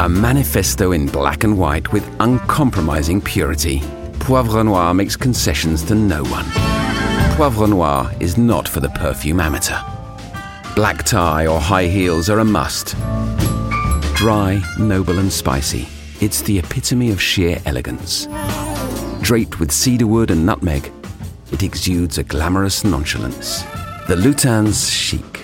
A manifesto in black and white with uncompromising purity. Poivre Noir makes concessions to no one. Poivre Noir is not for the perfume amateur. Black tie or high heels are a must. Dry, noble, and spicy, it's the epitome of sheer elegance. Draped with cedarwood and nutmeg, it exudes a glamorous nonchalance. The Lutens chic.